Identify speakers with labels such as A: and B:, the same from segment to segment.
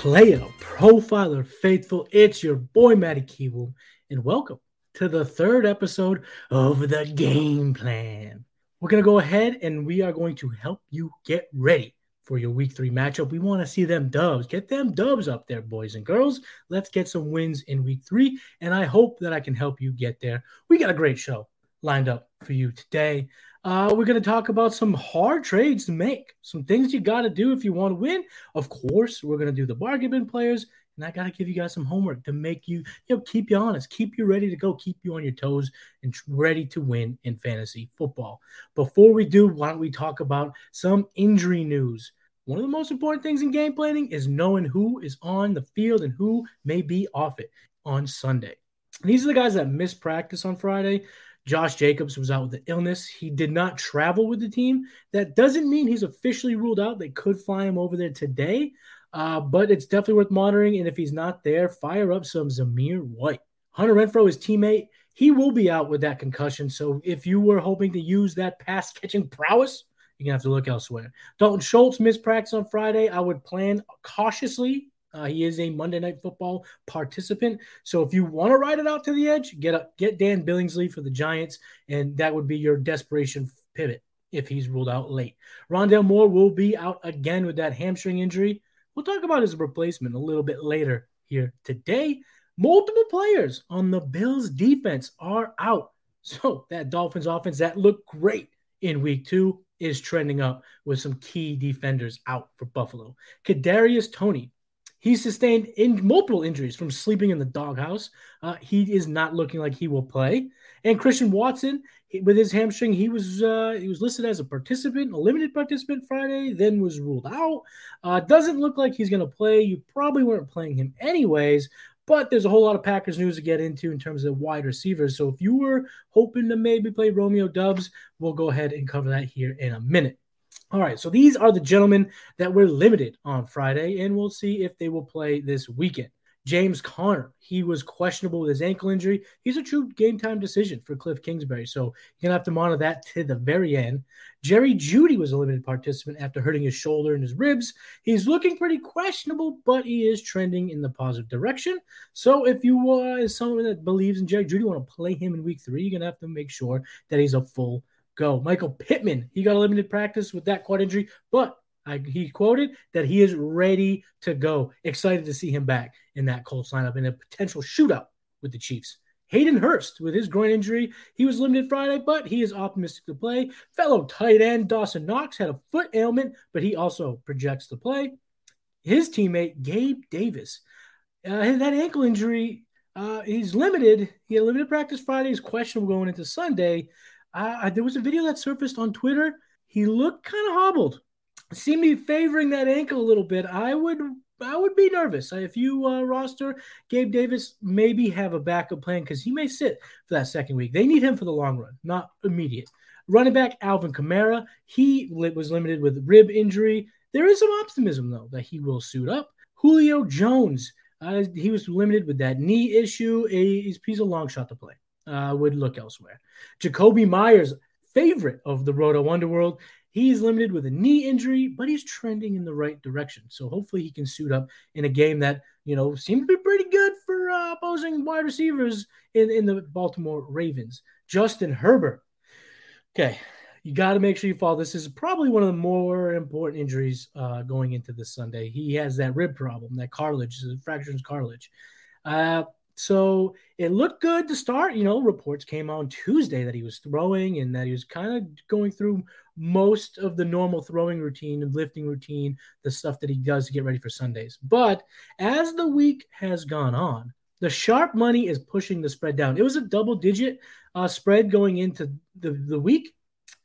A: player, profiler, faithful? It's your boy Matty Kiwoom, and welcome to the third episode of the game plan. We're gonna go ahead and we are going to help you get ready for your week three matchup. We want to see them dubs. Get them dubs up there, boys and girls. Let's get some wins in week three, and I hope that I can help you get there. We got a great show lined up for you today. Uh, we're going to talk about some hard trades to make, some things you got to do if you want to win. Of course, we're going to do the bargain bin players, and I got to give you guys some homework to make you, you know, keep you honest, keep you ready to go, keep you on your toes, and ready to win in fantasy football. Before we do, why don't we talk about some injury news? One of the most important things in game planning is knowing who is on the field and who may be off it on Sunday. These are the guys that missed practice on Friday. Josh Jacobs was out with an illness. He did not travel with the team. That doesn't mean he's officially ruled out. They could fly him over there today, uh, but it's definitely worth monitoring. And if he's not there, fire up some Zamir White. Hunter Renfrow, his teammate, he will be out with that concussion. So if you were hoping to use that pass catching prowess, you're going to have to look elsewhere. Dalton Schultz missed practice on Friday. I would plan cautiously uh, he is a Monday Night Football participant. So if you want to ride it out to the edge, get up, get Dan Billingsley for the Giants, and that would be your desperation pivot if he's ruled out late. Rondale Moore will be out again with that hamstring injury. We'll talk about his replacement a little bit later here today. Multiple players on the Bills defense are out. So that Dolphins offense that looked great in week two is trending up with some key defenders out for Buffalo. Kadarius Toney he sustained in multiple injuries from sleeping in the doghouse. Uh, he is not looking like he will play. And Christian Watson, with his hamstring, he was uh, he was listed as a participant, a limited participant Friday, then was ruled out. Uh, doesn't look like he's going to play. You probably weren't playing him anyways. But there's a whole lot of Packers news to get into in terms of wide receivers. So if you were hoping to maybe play Romeo Doubs, we'll go ahead and cover that here in a minute. All right, so these are the gentlemen that were limited on Friday, and we'll see if they will play this weekend. James Conner, he was questionable with his ankle injury. He's a true game time decision for Cliff Kingsbury, so you're gonna have to monitor that to the very end. Jerry Jeudy was a limited participant after hurting his shoulder and his ribs. He's looking pretty questionable, but he is trending in the positive direction. So if you uh, someone that believes in Jerry Jeudy, want to play him in Week Three, you're gonna have to make sure that he's a full go. Michael Pittman, he got a limited practice with that quad injury, but I, he quoted that he is ready to go. Excited to see him back in that Colts lineup in a potential shootout with the Chiefs. Hayden Hurst with his groin injury, he was limited Friday, but he is optimistic to play. Fellow tight end Dawson Knox had a foot ailment, but he also projects to play. His teammate Gabe Davis, uh, that ankle injury, uh, he's limited. He had limited practice Friday. He's questionable going into Sunday. Uh, there was a video that surfaced on Twitter. He looked kind of hobbled. Seemed to be favoring that ankle a little bit. I would I would be nervous if you uh, roster Gabe Davis. Maybe have a backup plan because he may sit for that second week. They need him for the long run, not immediate. Running back Alvin Kamara, he was limited with rib injury. There is some optimism though that he will suit up. Julio Jones, uh, he was limited with that knee issue. He's a long shot to play uh, would look elsewhere. Jakobi Meyers, favorite of the Roto Underworld, he's limited with a knee injury, but he's trending in the right direction. So hopefully he can suit up in a game that you know seems to be pretty good for uh, opposing wide receivers in in the Baltimore Ravens. Justin Herbert. Okay, you got to make sure you follow. This is probably one of the more important injuries uh, going into this Sunday. He has that rib problem, that cartilage, fractures cartilage. Uh, So it looked good to start. You know, reports came on Tuesday that he was throwing and that he was kind of going through most of the normal throwing routine and lifting routine, the stuff that he does to get ready for Sundays. But as the week has gone on, the sharp money is pushing the spread down. It was a double digit uh, spread going into the, the week.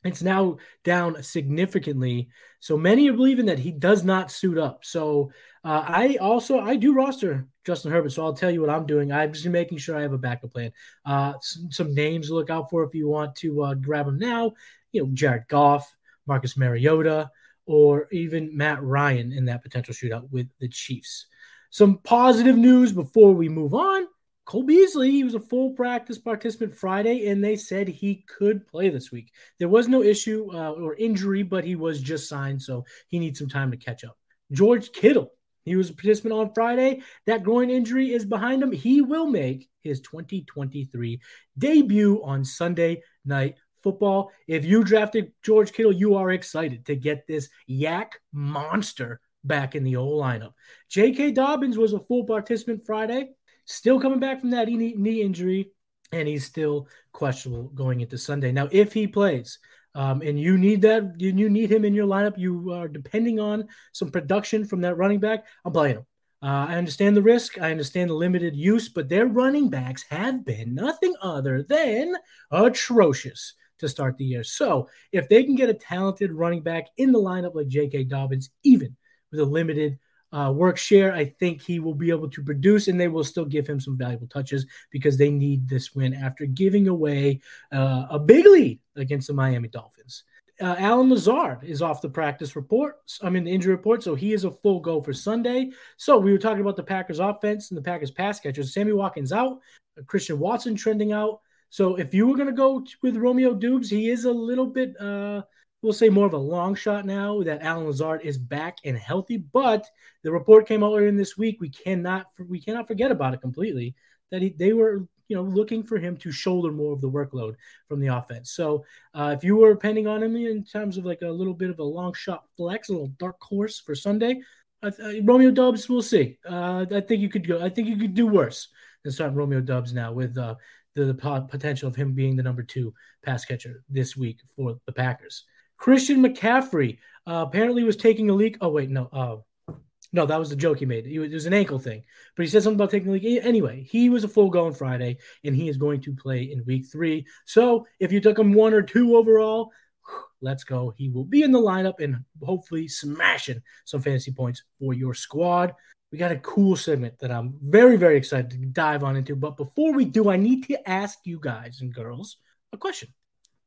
A: It's now down significantly. So many are believing that he does not suit up. So uh, I also I do roster Justin Herbert, so I'll tell you what I'm doing. I'm just making sure I have a backup plan. Uh, some, some, names to look out for if you want to uh, grab them now. You know, Jared Goff, Marcus Mariota, or even Matt Ryan in that potential shootout with the Chiefs. Some positive news before we move on. Cole Beasley, he was a full practice participant Friday, and they said he could play this week. There was no issue uh, or injury, but he was just signed, so he needs some time to catch up. George Kittle, he was a participant on Friday. That groin injury is behind him. He will make his 2023 debut on Sunday night football. If you drafted George Kittle, you are excited to get this YAC monster back in the old lineup. J.K. Dobbins was a full participant Friday. Still coming back from that knee, injury, and he's still questionable going into Sunday. Now, if he plays, um, and you need that, you, you need him in your lineup. You are depending on some production from that running back. I'm playing him. Uh, I understand the risk. I understand the limited use, but their running backs have been nothing other than atrocious to start the year. So if they can get a talented running back in the lineup like J.K. Dobbins, even with a limited uh, work share. I think he will be able to produce, and they will still give him some valuable touches because they need this win after giving away uh, a big lead against the Miami Dolphins. Uh, Allen Lazard is off the practice report. I mean, the injury report. So he is a full go for Sunday. So we were talking about the Packers offense and the Packers pass catchers. Sammy Watkins out, Christian Watson trending out. So if you were going to go with Romeo Doubs, he is a little bit uh, we'll say more of a long shot now that Allen Lazard is back and healthy. But the report came out earlier in this week. We cannot we cannot forget about it completely. That he, they were you know looking for him to shoulder more of the workload from the offense. So uh, if you were depending on him in terms of like a little bit of a long shot flex, a little dark horse for Sunday, uh, Romeo Doubs, we'll see. Uh, I think you could go. I think you could do worse than starting Romeo Doubs now with uh, the, the potential of him being the number two pass catcher this week for the Packers. Christian McCaffrey uh, apparently was taking a leak. Oh wait, no, uh, no, that was the joke he made. It was, it was, an ankle thing, but he said something about taking a leak. Anyway, he was a full go on Friday, and he is going to play in Week Three. So if you took him one or two overall, let's go. He will be in the lineup and hopefully smashing some fantasy points for your squad. We got a cool segment that I'm very, very excited to dive on into. But before we do, I need to ask you guys and girls a question.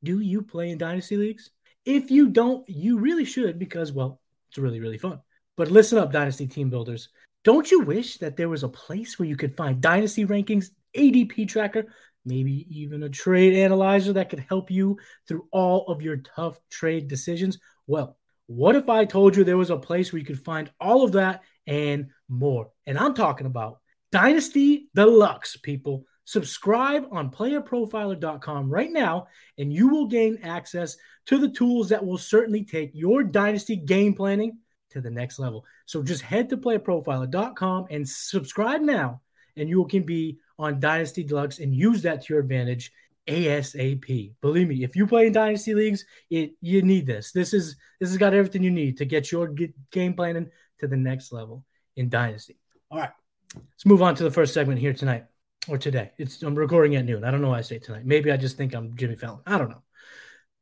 A: Do you play in dynasty leagues? If you don't, you really should because, well, it's really, really fun. But listen up, Dynasty team builders. Don't you wish that there was a place where you could find Dynasty rankings, ADP tracker, maybe even a trade analyzer that could help you through all of your tough trade decisions? Well, what if I told you there was a place where you could find all of that and more? And I'm talking about Dynasty Deluxe, people. Subscribe on playerprofiler.com right now, and you will gain access to the tools that will certainly take your dynasty game planning to the next level. So just head to playerprofiler.com and subscribe now, and you can be on Dynasty Deluxe and use that to your advantage ASAP. Believe me, if you play in dynasty leagues, it you need this. This is this has got everything you need to get your game planning to the next level in dynasty. All right, let's move on to the first segment here tonight or today. It's I'm recording at noon. I don't know why I say tonight. Maybe I just think I'm Jimmy Fallon. I don't know.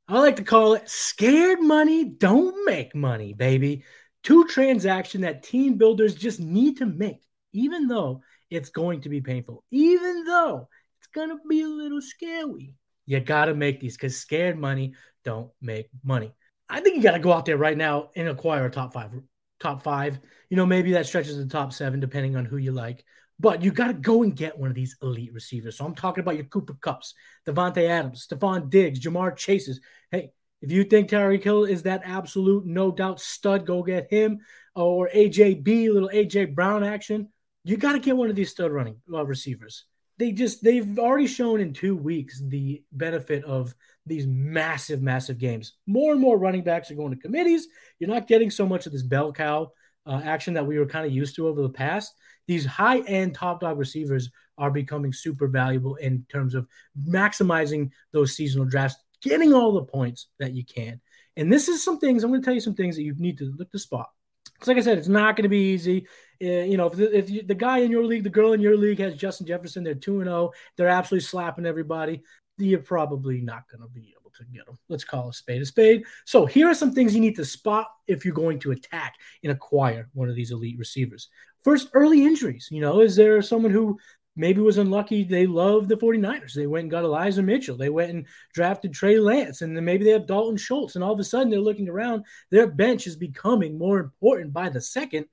A: I like to call it scared money don't make money, baby. Two transaction that team builders just need to make, even though it's going to be painful, even though it's gonna be a little scary. You gotta make these because scared money don't make money. I think you gotta go out there right now and acquire a top five. Top five, you know, maybe that stretches to the top seven, depending on who you like. But you got to go and get one of these elite receivers. So I'm talking about your Cooper Kupps, Davante Adams, Stefon Diggs, Ja'Marr Chases. Hey, if you think Tyreek Hill is that absolute no doubt stud, go get him. Or AJB, little AJ Brown action. You got to get one of these stud running uh, receivers. They just they've already shown in two weeks the benefit of these massive, massive games. More and more running backs are going to committees. You're not getting so much of this bell cow uh, action that we were kind of used to over the past these high end top dog receivers are becoming super valuable in terms of maximizing those seasonal drafts, getting all the points that you can. And this is some things I'm going to tell you some things that you need to look to spot. Because, like I said, it's not going to be easy. Uh, you know, if, the, if you, the guy in your league, the girl in your league has Justin Jefferson, they're 2 0, they're absolutely slapping everybody, you're probably not going to be to get them. Let's call a spade a spade. So, here are some things you need to spot if you're going to attack and acquire one of these elite receivers. First, early injuries. You know, is there someone who maybe was unlucky. They love the 49ers. They went and got Elijah Mitchell. They went and drafted Trey Lance. And then maybe they have Dalton Schultz. And all of a sudden they're looking around. Their bench is becoming more important by the second.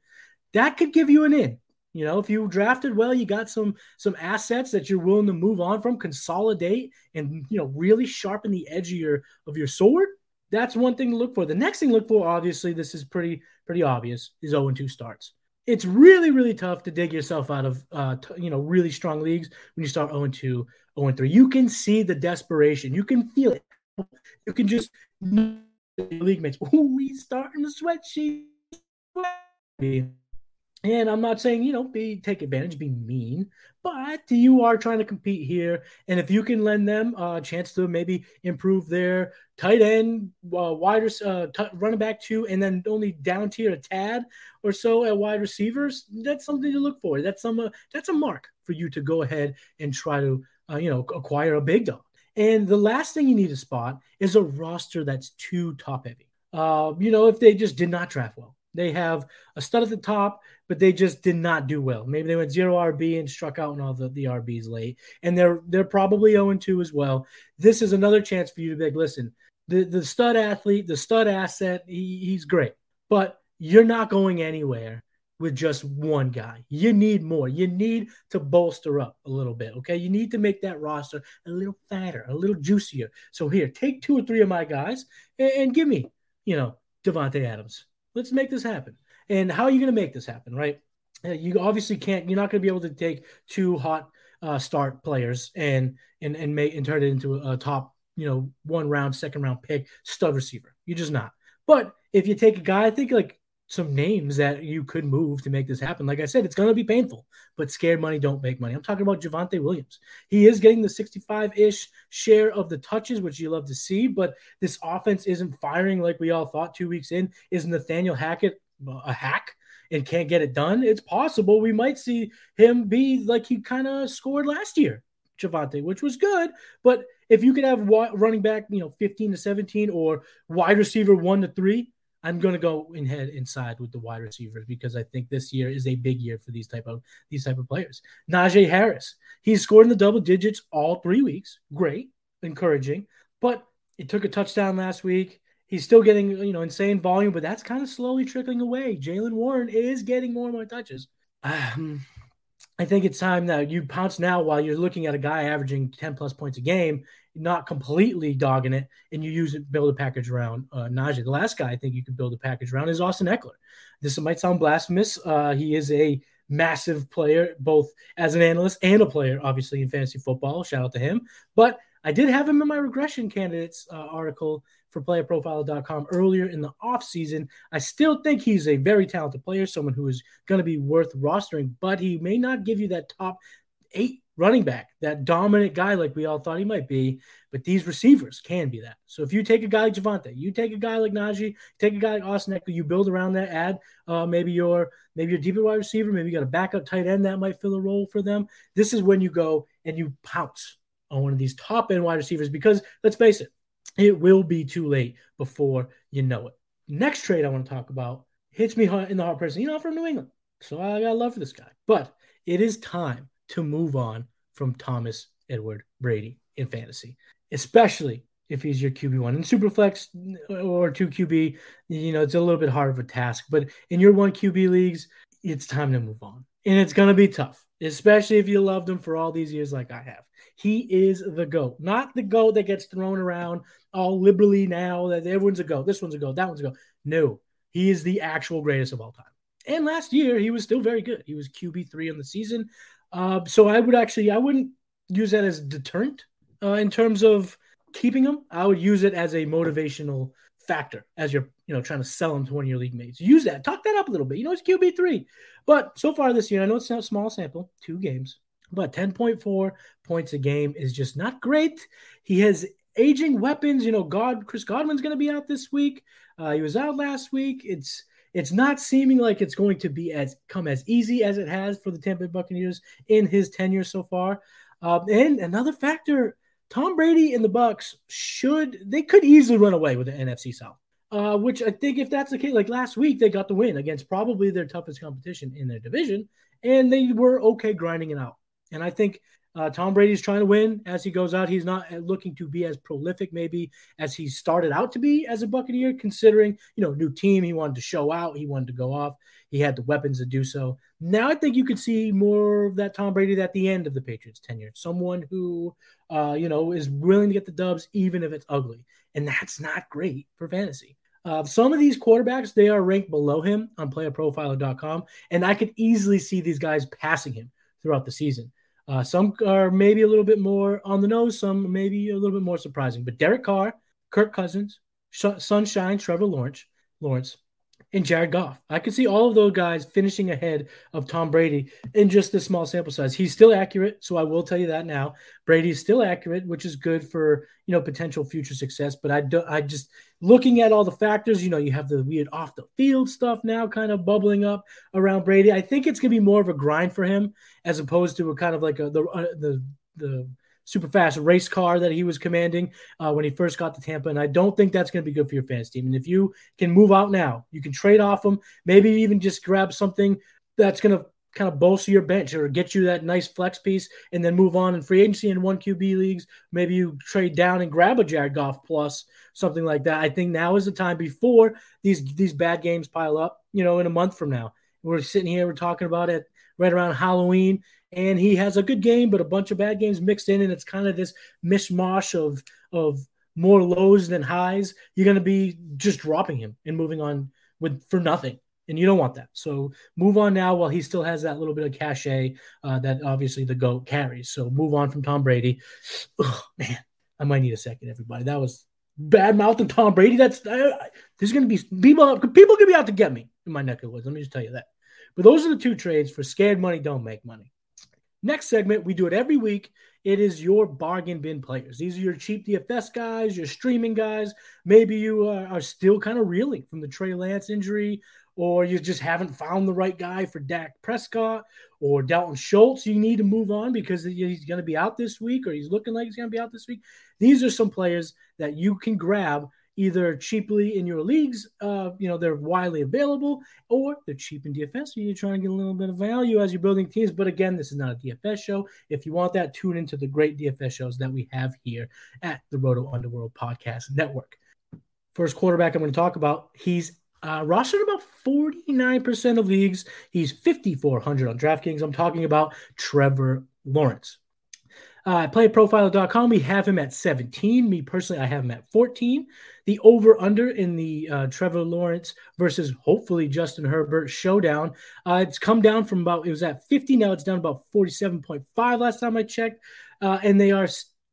A: That could give you an in. You know, if you drafted well, you got some some assets that you're willing to move on from, consolidate, and you know, really sharpen the edge of your of your sword. That's one thing to look for. The next thing to look for, obviously, this is pretty pretty obvious, is 0-2 starts it's really really tough to dig yourself out of uh, t- you know really strong leagues when you start 0 2 0 3 you can see the desperation you can feel it you can just league mates Ooh, we starting the sweatsheet and I'm not saying, you know, be take advantage, be mean, but you are trying to compete here. And if you can lend them a chance to maybe improve their tight end, uh, wider uh, t- running back two, and then only down tier a tad or so at wide receivers, that's something to look for. That's some uh, that's a mark for you to go ahead and try to, uh, you know, acquire a big dog. And the last thing you need to spot is a roster that's too top heavy. Uh, you know, if they just did not draft well, they have a stud at the top, but they just did not do well. Maybe they went zero RB and struck out in all the, the RBs late. And they're they're probably 0-2 as well. This is another chance for you to be like, listen, the, the stud athlete, the stud asset, he, he's great. But you're not going anywhere with just one guy. You need more. You need to bolster up a little bit. Okay. You need to make that roster a little fatter, a little juicier. So here, take two or three of my guys and, and give me, you know, Davante Adams. Let's make this happen. And how are you going to make this happen, right? Uh, you obviously can't. You're not going to be able to take two hot uh, start players and and and make and turn it into a top, you know, one round, second round pick stud receiver. You're just not. But if you take a guy, I think like some names that you could move to make this happen. Like I said, it's going to be painful, but scared money don't make money. I'm talking about Javonte Williams. He is getting the 65 ish share of the touches, which you love to see, but this offense isn't firing like we all thought two weeks in. Is Nathaniel Hackett a hack and can't get it done? It's possible we might see him be like he kind of scored last year, Javonte, which was good, but if you could have running back, you know, 15 to 17 or wide receiver one to three, I'm going to go in head inside with the wide receivers because I think this year is a big year for these type of these type of players. Najee Harris, he's scored in the double digits all three weeks. Great, encouraging, but it took a touchdown last week. He's still getting you know insane volume, but that's kind of slowly trickling away. Jaylen Warren is getting more and more touches. Um, I think it's time that you pounce now while you're looking at a guy averaging 10 plus points a game, not completely dogging it, and you use it, build a package around uh, Najee. The last guy I think you could build a package around is Austin Ekeler. This might sound blasphemous. Uh, he is a massive player, both as an analyst and a player, obviously, in fantasy football. Shout out to him. But I did have him in my regression candidates uh, article for playerprofiler.com earlier in the offseason. I still think he's a very talented player, someone who is going to be worth rostering, but he may not give you that top eight running back, that dominant guy like we all thought he might be. But these receivers can be that. So if you take a guy like Javonte, you take a guy like Najee, take a guy like Austin Ekeler, you build around that, add uh, maybe your maybe your deeper wide receiver, maybe you got a backup tight end that might fill a role for them. This is when you go and you pounce on one of these top end wide receivers because let's face it, it will be too late before you know it. Next trade I want to talk about hits me in the heart person. You know, I'm from New England, so I got love for this guy. But it is time to move on from Thomas Edward Brady in fantasy, especially if he's your QB1. In Superflex or 2 QB, you know, it's a little bit hard of a task. But in your 1 QB leagues, it's time to move on. And it's going to be tough, especially if you loved him for all these years like I have. He is the GOAT, not the GOAT that gets thrown around all liberally now that everyone's a GOAT. This one's a GOAT, that one's a GOAT. No, he is the actual greatest of all time. And last year, he was still very good. He was QB3 on the season. Uh, so I would actually, I wouldn't use that as deterrent uh, in terms of keeping him. I would use it as a motivational factor as you're, you know, trying to sell him to one of your league mates. Use that, talk that up a little bit. You know, it's QB3. But so far this year, I know it's a small sample, two games, but 10.4 points a game is just not great. He has aging weapons. You know, God, Chris Godwin's going to be out this week. Uh, he was out last week. It's it's not seeming like it's going to be as come as easy as it has for the Tampa Bay Buccaneers in his tenure so far. Uh, and another factor, Tom Brady and the Bucs should they could easily run away with the NFC South. Uh, which I think if that's the case, like last week they got the win against probably their toughest competition in their division, and they were okay grinding it out. And I think uh, Tom Brady's trying to win as he goes out. He's not looking to be as prolific, maybe as he started out to be as a Buccaneer, considering you know new team. He wanted to show out. He wanted to go off. He had the weapons to do so. Now I think you could see more of that Tom Brady at the end of the Patriots tenure. Someone who uh, you know is willing to get the dubs even if it's ugly, and that's not great for fantasy. Uh, some of these quarterbacks, they are ranked below him on playerprofiler.com, and I could easily see these guys passing him throughout the season. Uh, some are maybe a little bit more on the nose, some maybe a little bit more surprising. But Derek Carr, Kirk Cousins, Sh- Sunshine, Trevor Lawrence, Lawrence, and Jared Goff. I could see all of those guys finishing ahead of Tom Brady in just this small sample size. He's still accurate, so I will tell you that now. Brady's still accurate, which is good for you know potential future success. But I do, I just looking at all the factors. You know, you have the weird off the field stuff now, kind of bubbling up around Brady. I think it's gonna be more of a grind for him as opposed to a kind of like a the uh, the the super fast race car that he was commanding uh, when he first got to Tampa. And I don't think that's going to be good for your fantasy team. And if you can move out now, you can trade off him, maybe even just grab something that's going to kind of bolster your bench or get you that nice flex piece and then move on in free agency in one QB leagues. Maybe you trade down and grab a Jared Goff plus something like that. I think now is the time before these these bad games pile up, you know, in a month from now. We're sitting here, we're talking about it right around Halloween and he has a good game, but a bunch of bad games mixed in, and it's kind of this mishmash of of more lows than highs. You're going to be just dropping him and moving on with for nothing, and you don't want that. So move on now while he still has that little bit of cachet uh, that obviously the goat carries. So move on from Tom Brady. Oh, man, I might need a second, everybody. That was bad mouthing Tom Brady. That's there's going to be people people to be out to get me in my neck of the woods. Let me just tell you that. But those are the two trades for scared money don't make money. Next segment, we do it every week. It is your bargain bin players. These are your cheap DFS guys, your streaming guys. Maybe you are, are still kind of reeling from the Trey Lance injury, or you just haven't found the right guy for Dak Prescott or Dalton Schultz. You need to move on because he's going to be out this week, or he's looking like he's going to be out this week. These are some players that you can grab either cheaply in your leagues, uh, you know, they're widely available, or they're cheap in DFS. So you're trying to get a little bit of value as you're building teams. But again, this is not a DFS show. If you want that, tune into the great DFS shows that we have here at the Roto Underworld Podcast Network. First quarterback I'm going to talk about, he's uh, rostered about 49% of leagues. He's 5,400 on DraftKings. I'm talking about Trevor Lawrence. Uh, playerprofiler.com, we have him at 17. Me personally, I have him at 14. The over under in the uh, Trevor Lawrence versus hopefully Justin Herbert showdown, uh, it's come down from about, it was at 50. Now it's down about 47.5 last time I checked. Uh, and they are,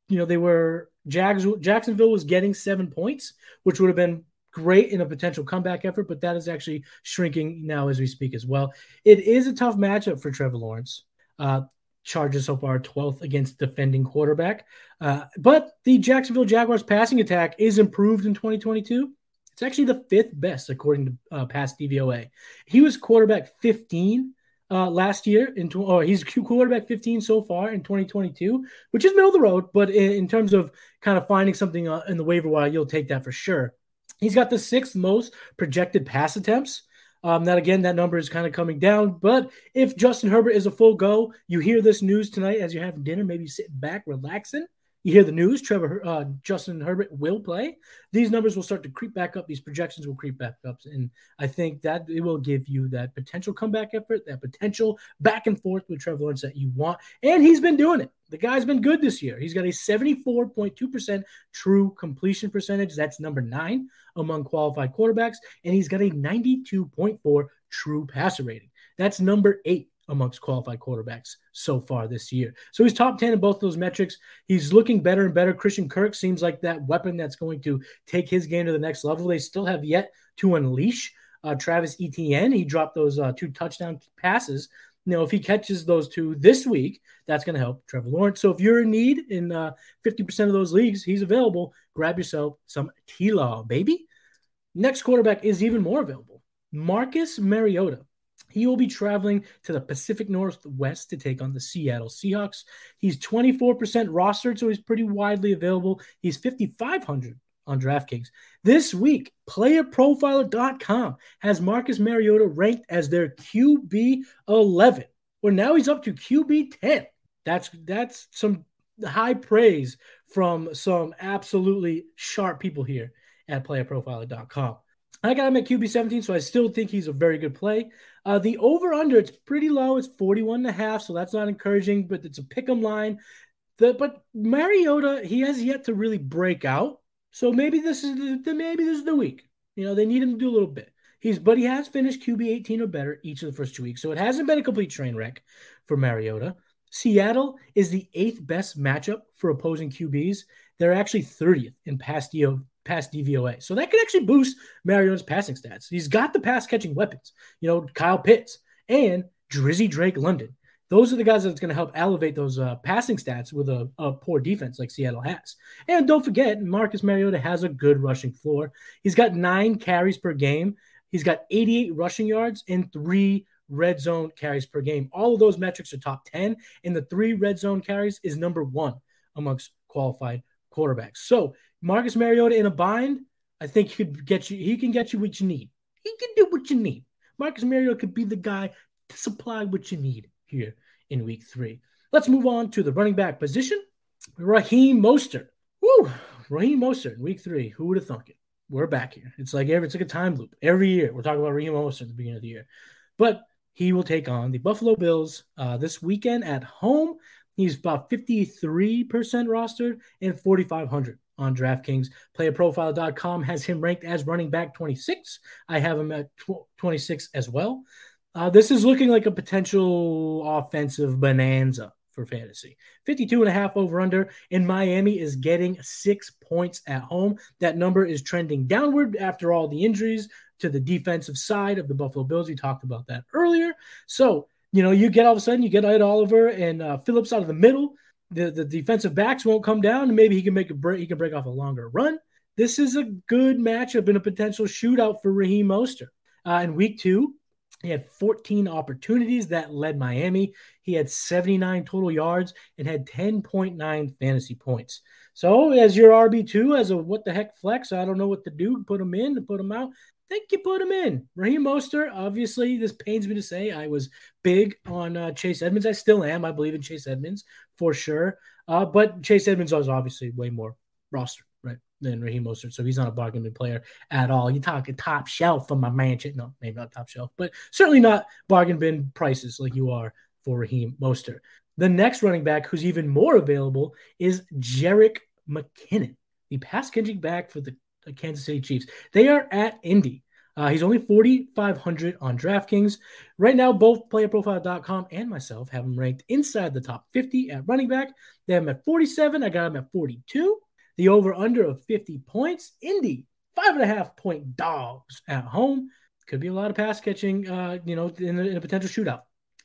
A: you know, they were, Jags, Jacksonville was getting seven points, which would have been great in a potential comeback effort, but that is actually shrinking now as we speak as well. It is a tough matchup for Trevor Lawrence. Uh, Charges so far 12th against defending quarterback. Uh, but the Jacksonville Jaguars passing attack is improved in 2022. It's actually the fifth best according to uh, pass DVOA. He was quarterback 15 uh, last year, in tw- or he's quarterback 15 so far in 2022, which is middle of the road. But in, in terms of kind of finding something uh, in the waiver wire, you'll take that for sure. He's got the sixth most projected pass attempts um, that again, that number is kind of coming down. But if Justin Herbert is a full go, you hear this news tonight as you're having dinner, maybe sitting back, relaxing. You hear the news, Trevor uh, Justin Herbert will play. These numbers will start to creep back up. These projections will creep back up, and I think that it will give you that potential comeback effort, that potential back and forth with Trevor Lawrence that you want. And he's been doing it. The guy's been good this year. He's got a 74.2% true completion percentage. That's number nine among qualified quarterbacks, and he's got a 92.4 true passer rating. That's number eight amongst qualified quarterbacks so far this year. So he's top 10 in both those metrics. He's looking better and better. Christian Kirk seems like that weapon that's going to take his game to the next level. They still have yet to unleash uh, Travis Etienne. He dropped those uh, two touchdown passes Now, if he catches those two this week, that's going to help Trevor Lawrence. So if you're in need in uh, 50% of those leagues, he's available. Grab yourself some T Law, baby. Next quarterback is even more available Marcus Mariota. He will be traveling to the Pacific Northwest to take on the Seattle Seahawks. He's 24% rostered, so he's pretty widely available. He's 5,500 on DraftKings. This week, playerprofiler.com has Marcus Mariota ranked as their QB 11. Well, now he's up to QB 10. That's that's some high praise from some absolutely sharp people here at playerprofiler.com. I got him at QB 17, so I still think he's a very good play. Uh, the over under, it's pretty low. It's 41 and a half, so that's not encouraging, but it's a pick 'em line. The, but Mariota, he has yet to really break out. So maybe this is the, maybe this is the week. You know, they need him to do a little bit. He's but he has finished QB 18 or better each of the first two weeks. So it hasn't been a complete train wreck for Mariota. Seattle is the eighth best matchup for opposing QBs. They're actually 30th in pass, DO, pass DVOA. So that could actually boost Mariota's passing stats. He's got the pass catching weapons, you know, Kyle Pitts and Drizzy Drake London. Those are the guys that's going to help elevate those uh, passing stats with a, a, poor defense like Seattle has. And don't forget, Marcus Mariota has a good rushing floor. He's got nine carries per game. He's got 88 rushing yards and three red zone carries per game. All of those metrics are top 10, and the three red zone carries is number one amongst qualified quarterbacks. So Marcus Mariota in a bind, I think he could get you. He can get you what you need. He can do what you need. Marcus Mariota could be the guy to supply what you need here in week three. Let's move on to the running back position. Raheem Mostert. Woo! Raheem Mostert in week three. Who would have thunk it? We're back here. It's like every it's like a time loop. Every year we're talking about Raheem Mostert at the beginning of the year. But he will take on the Buffalo Bills uh, this weekend at home. He's about 53% rostered and 4,500 on DraftKings. PlayerProfile.com has him ranked as running back 26. I have him at tw- 26 as well. Uh, this is looking like a potential offensive bonanza for fantasy. 52 and a half over under, and Miami is getting six points at home. That number is trending downward after all the injuries to the defensive side of the Buffalo Bills. We talked about that earlier. So, you know, you get all of a sudden, you get Ed Oliver and uh, Phillips out of the middle. The, the defensive backs won't come down, and maybe he can make a break. He can break off a longer run. This is a good matchup and a potential shootout for Raheem Mostert. Uh, in week two, he had 14 opportunities that led Miami. He had 79 total yards and had 10.9 fantasy points. So, as your RB2, as a what the heck flex, I don't know what to do. Put him in, put him out. Think you put him in. Raheem Mostert, obviously, this pains me to say. I was big on uh, Chase Edmonds. I still am. I believe in Chase Edmonds for sure. Uh, but Chase Edmonds was obviously way more roster right than Raheem Mostert. So he's not a bargain bin player at all. You talking top shelf from my mansion. No, maybe not top shelf, but certainly not bargain bin prices like you are for Raheem Mostert. The next running back who's even more available is Jerick McKinnon, the pass catching back for the Kansas City Chiefs. They are at Indy. Uh, he's only 4,500 on DraftKings. Right now, both playerprofile.com and myself have him ranked inside the top 50 at running back. They have him at 47. I got him at 42. The over under of 50 points. Indy, five and a half point dogs at home. Could be a lot of pass catching, uh, you know, in a, in a potential shootout.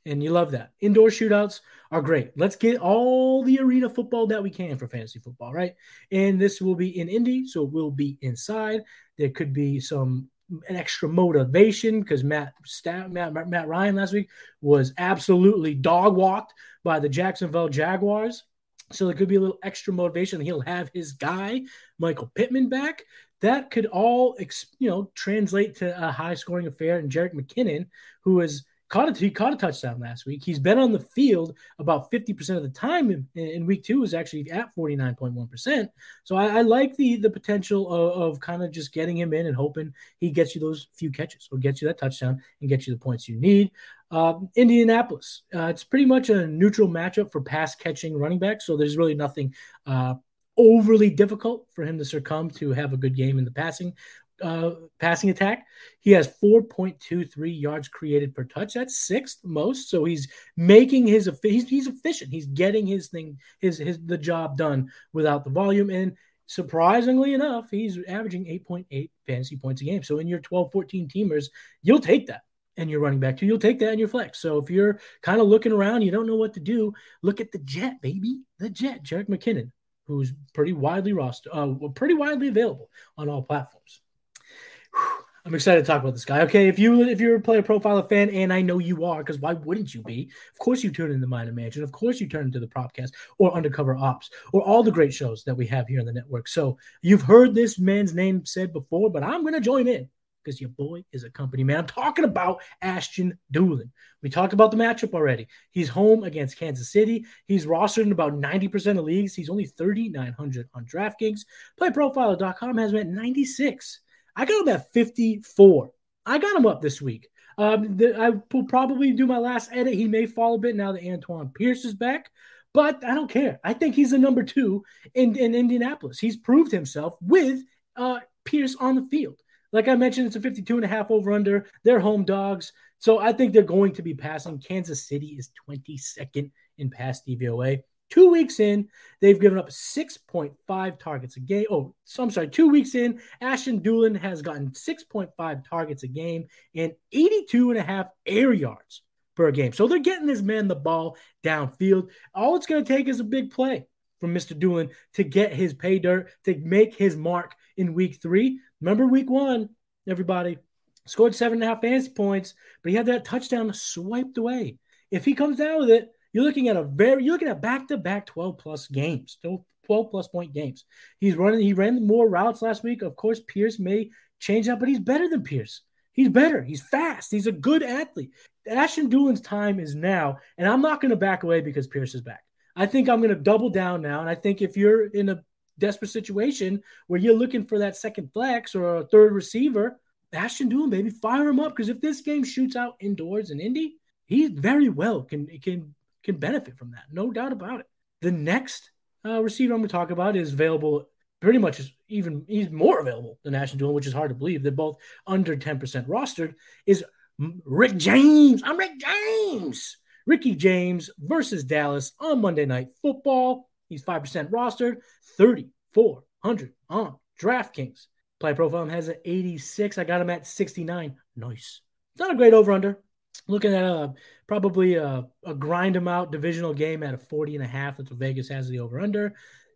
A: And you love that. Indoor shootouts are great. Let's get all the arena football that we can for fantasy football, right? And this will be in Indy, so it will be inside. There could be some an extra motivation because Matt, Matt Matt Ryan last week was absolutely dog walked by the Jacksonville Jaguars. So there could be a little extra motivation. He'll have his guy, Michael Pittman, back. That could all, you know, translate to a high scoring affair. And Jerick McKinnon, who is caught a, he caught a touchdown last week. He's been on the field about 50% of the time in, in week two is actually at 49.1%. So I, I, like the the potential of, of kind of just getting him in and hoping he gets you those few catches or gets you that touchdown and gets you the points you need. Uh, Indianapolis, uh, it's pretty much a neutral matchup for pass catching running backs. So there's really nothing uh, overly difficult for him to succumb to have a good game in the passing uh, passing attack. He has 4.23 yards created per touch. That's sixth most. So he's making his he's he's efficient. He's getting his thing his his the job done without the volume. And surprisingly enough, he's averaging 8.8 fantasy points a game. So in your 12, 14 teamers, you'll take that. and you're running back two, you'll take that in your flex. So if you're kind of looking around, you don't know what to do, look at the Jet, baby, the Jet, Jerick McKinnon, who's pretty widely roster, uh, pretty widely available on all platforms. I'm excited to talk about this guy. Okay, if you if you're a player profiler fan, and I know you are, because why wouldn't you be? Of course you turn into the Mind Mansion. Of course you turn into the Propcast or Undercover Ops or all the great shows that we have here on the network. So you've heard this man's name said before, but I'm gonna join in because your boy is a company man. I'm talking about Ashton Dulin. We talked about the matchup already. He's home against Kansas City. He's rostered in about 90% of leagues. He's only 3,900 on DraftKings. PlayProfiler.com has him at 96. I got him at 54. I got him up this week. Um, the, I will probably do my last edit. He may fall a bit now that Antoine Pierce is back, but I don't care. I think he's the number two in, in Indianapolis. He's proved himself with uh, Pierce on the field. Like I mentioned, it's a 52 and a half over under. They're home dogs. So I think they're going to be passing. Kansas City is 22nd in pass DVOA. Two weeks in, they've given up 6.5 targets a game. Oh, so I'm sorry. Two weeks in, Ashton Dulin has gotten 6.5 targets a game and 82 and a half air yards per game. So they're getting this man the ball downfield. All it's going to take is a big play from Mr. Dulin to get his pay dirt, to make his mark in week three. Remember week one, everybody scored seven and a half fantasy points, but he had that touchdown swiped away. If he comes down with it, you're looking at a very you're looking at back to back 12 plus games, 12 plus point games. He's running, he ran more routes last week. Of course, Pierce may change that, but he's better than Pierce. He's better. He's fast. He's a good athlete. Ashton Dulin's time is now, and I'm not going to back away because Pierce is back. I think I'm going to double down now. And I think if you're in a desperate situation where you're looking for that second flex or a third receiver, Ashton Dulin, baby, fire him up. Because if this game shoots out indoors in Indy, he very well can can can benefit from that. No doubt about it. The next uh, receiver I'm going to talk about is available pretty much is even he's more available than Ashton Dulin, which is hard to believe. They're both under 10% rostered. Is Rick James? I'm Rick James. Ricky James versus Dallas on Monday Night Football. He's 5% rostered, 3,400 on DraftKings. Play profile has an 86. I got him at 69. Nice. Not a great over under. Looking at a probably a, a grind them out divisional game at a 40 and a half. That's what Vegas has the over under.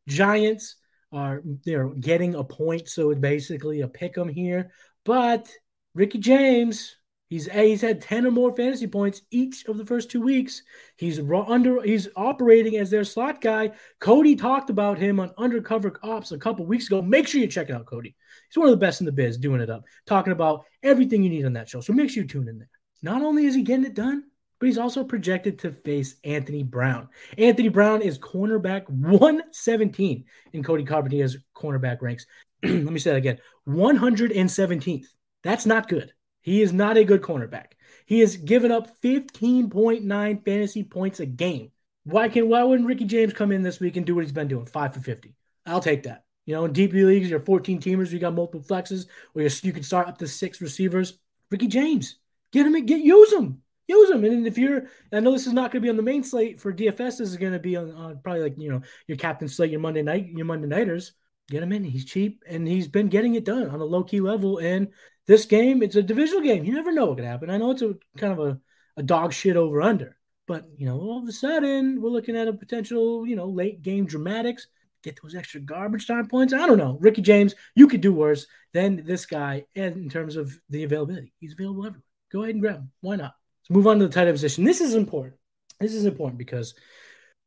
A: Giants are they're getting a point, so it's basically a pick pick 'em here. But Ricky James, He's he's had ten or more fantasy points each of the first two weeks. He's under he's operating as their slot guy. Cody talked about him on Undercover Ops a couple weeks ago. Make sure you check it out, Cody. He's one of the best in the biz, doing it up, talking about everything you need on that show. So make sure you tune in there. Not only is he getting it done, but he's also projected to face Anthony Brown. Anthony Brown is cornerback 117 in Cody Carpenter's cornerback ranks. Let me say that again 117th. That's not good. He is not a good cornerback. He has given up 15.9 fantasy points a game. Why can why wouldn't Ricky James come in this week and do what he's been doing? Five for 50. I'll take that. You know, in deep leagues, you're 14 teamers, you got multiple flexes, where you can start up to six receivers. Ricky James, get him, get use him, use him. And if you're, I know this is not going to be on the main slate for DFS. This is going to be on, on probably like you know your captain slate, your Monday night, your Monday nighters. Get him in. He's cheap and he's been getting it done on a low key level. And this game, it's a divisional game. You never know what could happen. I know it's a kind of a, a dog shit over under, but you know, all of a sudden we're looking at a potential, you know, late game dramatics. Get those extra garbage time points. I don't know. Ricky James, you could do worse than this guy in terms of the availability. He's available everywhere. Go ahead and grab him. Why not? Let's move on to the tight end position. This is important. This is important because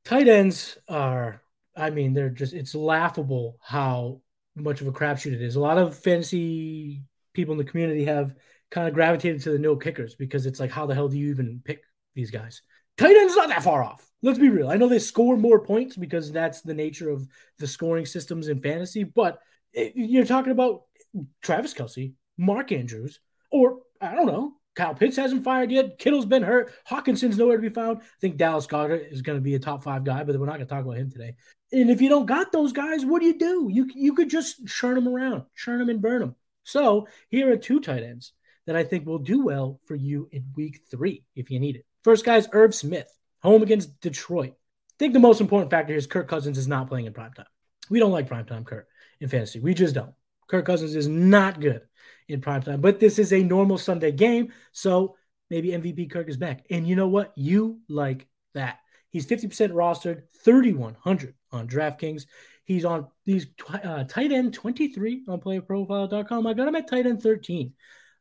A: tight ends are, I mean, they're just, it's laughable how much of a crapshoot it is. A lot of fantasy people in the community have kind of gravitated to the no kickers because it's like, how the hell do you even pick these guys? Tight end's not that far off. Let's be real. I know they score more points because that's the nature of the scoring systems in fantasy, but you're talking about Travis Kelce, Mark Andrews, or I don't know, Kyle Pitts hasn't fired yet. Kittle's been hurt. Hockenson's nowhere to be found. I think Dallas Goedert is going to be a top five guy, but we're not going to talk about him today. And if you don't got those guys, what do you do? You you could just churn them around, churn them and burn them. So here are two tight ends that I think will do well for you in week three if you need it. First guy is Irv Smith, home against Detroit. I think the most important factor is Kirk Cousins is not playing in primetime. We don't like primetime Kirk in fantasy. We just don't. Kirk Cousins is not good in primetime, but this is a normal Sunday game. So maybe MVP Kirk is back. And you know what? You like that. He's 50% rostered, 3,100 on DraftKings. He's on these uh, tight end 23 on playerprofile.com. I got him at tight end 13.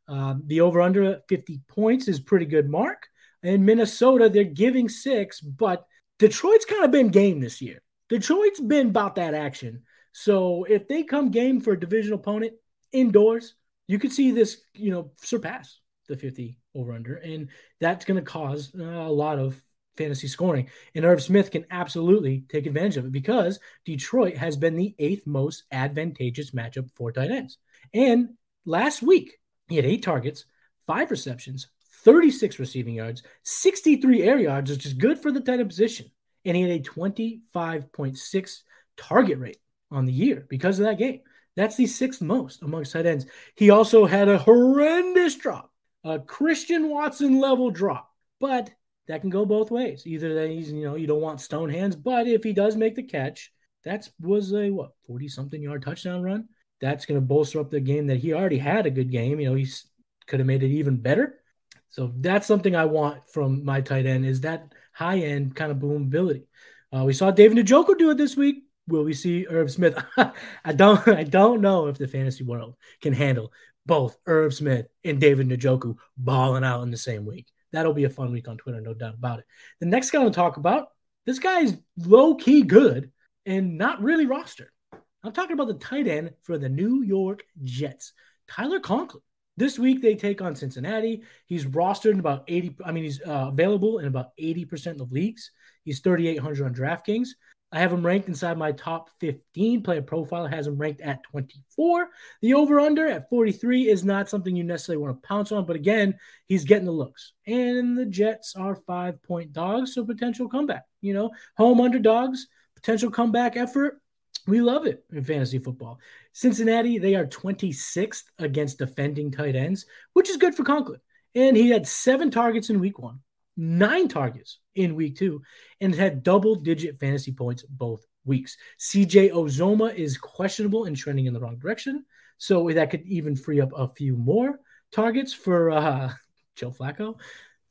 A: Um, the over under 50 points is pretty good mark. In Minnesota, they're giving six, but Detroit's kind of been game this year. Detroit's been about that action. So if they come game for a division opponent indoors, you could see this, you know, surpass the 50 over under. And that's going to cause uh, a lot of fantasy scoring. And Irv Smith can absolutely take advantage of it because Detroit has been the eighth most advantageous matchup for tight ends. And last week, he had eight targets, five receptions, 36 receiving yards, 63 air yards, which is good for the tight end position. And he had a 25.6 target rate on the year because of that game. That's the sixth most amongst tight ends. He also had a horrendous drop, a Christian Watson level drop. But that can go both ways. Either that he's, you know, you don't want stone hands, but if he does make the catch, that was a what 40 something yard touchdown run. That's going to bolster up the game that he already had a good game. You know, he could have made it even better. So that's something I want from my tight end is that high end kind of boom ability. Uh, we saw David Njoku do it this week. Will we see Irv Smith? I don't I don't know if the fantasy world can handle both Irv Smith and David Njoku balling out in the same week. That'll be a fun week on Twitter, no doubt about it. The next guy I want to talk about, this guy's low key good and not really rostered. I'm talking about the tight end for the New York Jets, Tyler Conklin. This week they take on Cincinnati. He's rostered in about 80. I mean, he's uh, available in about 80% of leagues. He's 3,800 on DraftKings. I have him ranked inside my top 15. PlayerProfiler has him ranked at 24. The over under at 43 is not something you necessarily want to pounce on, but again, he's getting the looks. And the Jets are five point dogs, so potential comeback. You know, home underdogs, potential comeback effort. We love it in fantasy football. Cincinnati, they are 26th against defending tight ends, which is good for Conklin. And he had seven targets in week one nine targets in week two and had double digit fantasy points both weeks. CJ Uzomah is questionable and trending in the wrong direction. So that could even free up a few more targets for uh, Joe Flacco.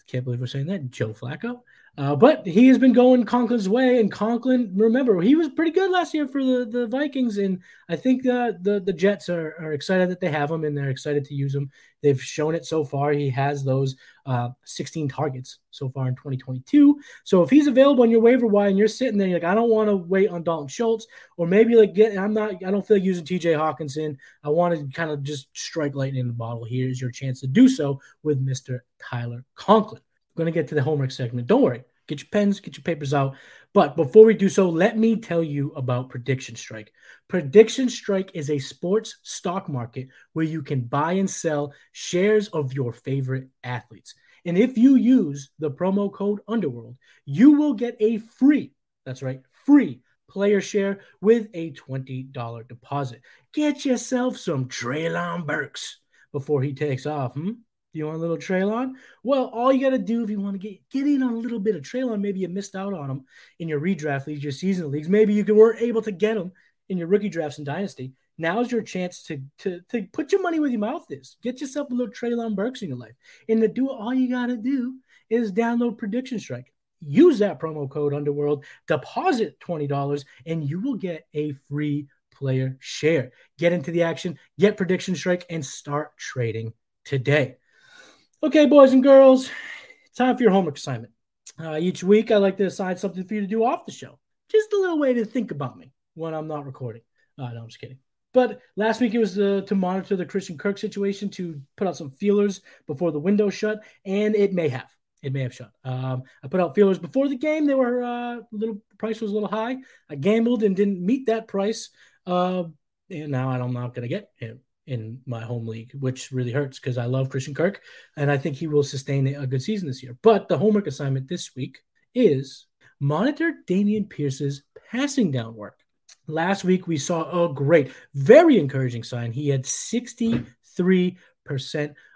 A: Can't believe we're saying that. Joe Flacco. Uh, but he has been going Conklin's way, and Conklin, remember, he was pretty good last year for the, the Vikings, and I think the, the the Jets are, are excited that they have him, and they're excited to use him. They've shown it so far. He has those uh, 16 targets so far in 2022. So if he's available on your waiver wire and you're sitting there, you're like, I don't want to wait on Dalton Schultz, or maybe like get, I'm not, I don't feel like using TJ Hockenson. I want to kind of just strike lightning in the bottle. Here's your chance to do so with Mr. Tyler Conklin. I'm going to get to the homework segment. Don't worry. Get your pens, get your papers out. But before we do so, let me tell you about Prediction Strike. Prediction Strike is a sports stock market where you can buy and sell shares of your favorite athletes. And if you use the promo code Underworld, you will get a free, that's right, free player share with a $20 deposit. Get yourself some Treylon Burks before he takes off. Hmm? You want a little Treylon? Well, all you got to do if you want to get get in on a little bit of Treylon, maybe you missed out on them in your redraft leagues, your season leagues. Maybe you weren't able to get them in your rookie drafts and dynasty. Now's your chance to to to put your money where your mouth is. Get yourself a little Treylon Burks in your life, and to do all you got to do is download Prediction Strike. Use that promo code Underworld, deposit twenty dollars, and you will get a free player share. Get into the action, get Prediction Strike, and start trading today. Okay, boys and girls, time for your homework assignment. Uh, each week, I like to assign something for you to do off the show. Just a little way to think about me when I'm not recording. Uh, no, I'm just kidding. But last week it was uh, to monitor the Christian Kirk situation, to put out some feelers before the window shut, and it may have. It may have shut. Um, I put out feelers before the game. They were uh, a little price was a little high. I gambled and didn't meet that price. Uh, and now I'm not going to get him in my home league, which really hurts because I love Christian Kirk and I think he will sustain a good season this year. But the homework assignment this week is monitor Dameon Pierce's passing down work. Last week we saw a great, very encouraging sign. He had 63%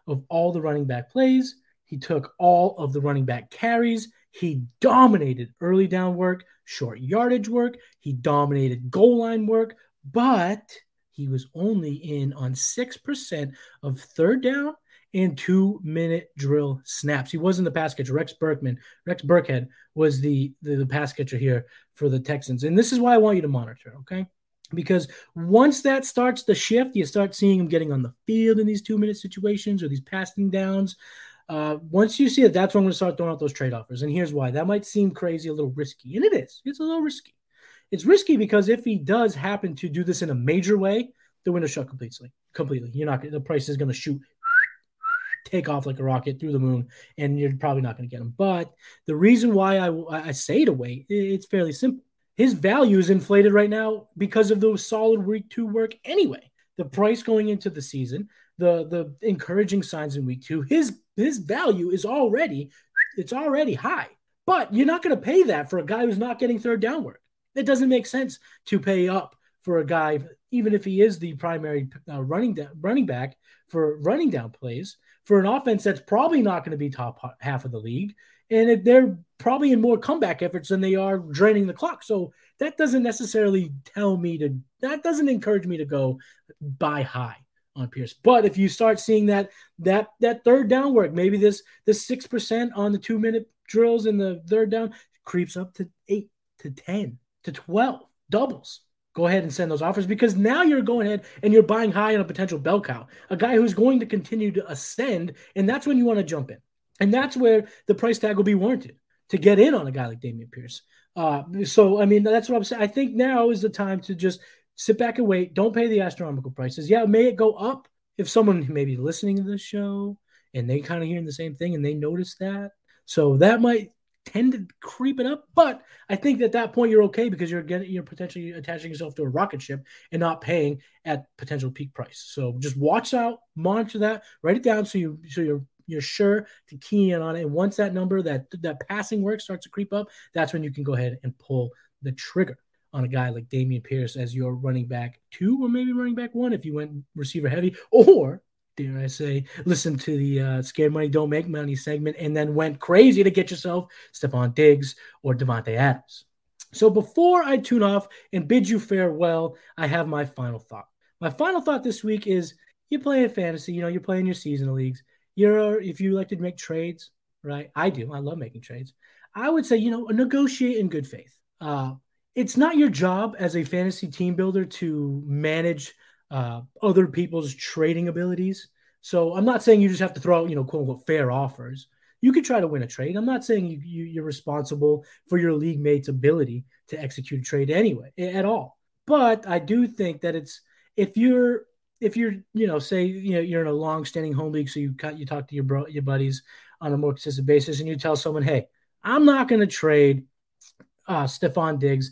A: of all the running back plays. He took all of the running back carries. He dominated early down work, short yardage work. He dominated goal line work, but he was only in on 6% of third down and two minute drill snaps. He wasn't the pass catcher. Rex Berkman, Rex Burkhead was the, the, the pass catcher here for the Texans. And this is why I want you to monitor, okay? Because once that starts to shift, you start seeing him getting on the field in these two minute situations or these passing downs. Uh, once you see it, that's when I'm going to start throwing out those trade offers. And here's why that might seem crazy, a little risky. And it is, it's a little risky. It's risky because if he does happen to do this in a major way, the window shut completely. Completely. You're not, the price is going to shoot take off like a rocket through the moon, and you're probably not going to get him. But the reason why I, I say to wait, it's fairly simple. His value is inflated right now because of those solid week two work anyway. The price going into the season, the the encouraging signs in week two, his his value is already it's already high. But you're not going to pay that for a guy who's not getting third down work. It doesn't make sense to pay up for a guy, even if he is the primary uh, running down, running back for running down plays for an offense that's probably not going to be top half of the league, and they're probably in more comeback efforts than they are draining the clock. So that doesn't necessarily tell me to. That doesn't encourage me to go buy high on Pierce. But if you start seeing that that that third down work, maybe this this six percent on the two minute drills in the third down creeps up to eight to ten to twelve doubles go ahead and send those offers because now you're going ahead and you're buying high on a potential bell cow, a guy who's going to continue to ascend, and that's when you want to jump in, and that's where the price tag will be warranted to get in on a guy like Dameon Pierce. Uh, so I mean that's what I'm saying. I think now is the time to just sit back and wait. Don't pay the astronomical prices. Yeah, may it go up if someone may be listening to this show and they kind of hearing the same thing and they notice that. So that might tend to creep it up. But I think at that point you're okay because you're getting you're potentially attaching yourself to a rocket ship and not paying at potential peak price. So just watch out, monitor that, write it down so you so you're you're sure to key in on it. And once that number that that passing work starts to creep up, that's when you can go ahead and pull the trigger on a guy like Dameon Pierce as your running back two or maybe running back one if you went receiver heavy, or dare I say, listen to the uh, Scared Money Don't Make Money segment and then went crazy to get yourself Stefon Diggs or Davante Adams. So before I tune off and bid you farewell, I have my final thought. My final thought this week is you're playing fantasy, you know, you're playing your seasonal leagues. You're if you like to make trades, right? I do. I love making trades. I would say, you know, negotiate in good faith. Uh, it's not your job as a fantasy team builder to manage uh, other people's trading abilities. So I'm not saying you just have to throw out, you know, quote unquote fair offers. You could try to win a trade. I'm not saying you, you, you're responsible for your league mate's ability to execute a trade anyway at all. But I do think that it's if you're if you're you know say you know you're in a long standing home league, so you cut you talk to your bro your buddies on a more consistent basis, and you tell someone, hey, I'm not going to trade uh, Stefon Diggs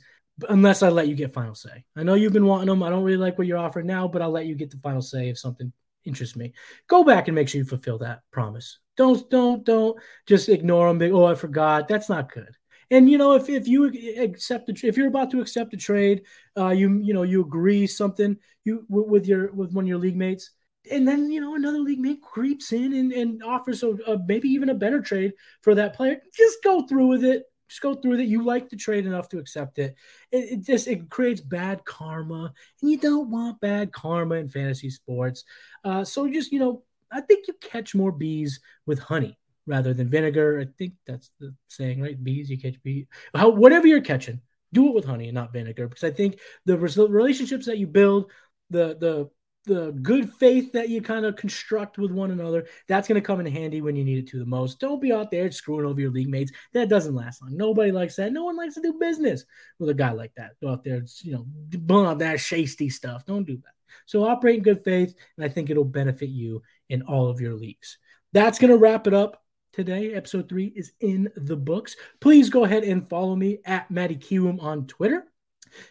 A: unless I let you get final say. I know you've been wanting them. I don't really like what you're offering now, but I'll let you get the final say if something interests me. Go back and make sure you fulfill that promise. Don't don't don't just ignore them. oh, I forgot. That's not good. And you know, if, if you accept the if you're about to accept a trade, uh, you you know you agree something you with your with one of your league mates, and then you know another league mate creeps in and, and offers a, a maybe even a better trade for that player. Just go through with it just go through that. You like the trade enough to accept it. it. It, just it creates bad karma, and you don't want bad karma in fantasy sports. Uh, so just you know, I think you catch more bees with honey rather than vinegar. I think that's the saying, right? Bees, you catch bees. How, whatever you're catching, do it with honey and not vinegar, because I think the relationships that you build, the the the good faith that you kind of construct with one another, that's going to come in handy when you need it to the most. Don't be out there screwing over your league mates. That doesn't last long. Nobody likes that. No one likes to do business with a guy like that. Go out there, you know, blah, that shasty stuff. Don't do that. So operate in good faith, and I think it'll benefit you in all of your leagues. That's going to wrap it up today. Episode three is in the books. Please go ahead and follow me at Matty Kiwoom on Twitter.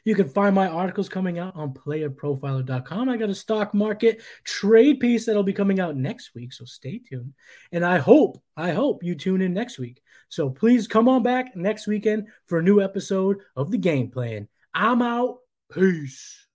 A: You can find my articles coming out on playerprofiler.com. I got a stock market trade piece that'll be coming out next week, so stay tuned. And I hope, I hope you tune in next week. So please come on back next weekend for a new episode of the game plan. I'm out. Peace.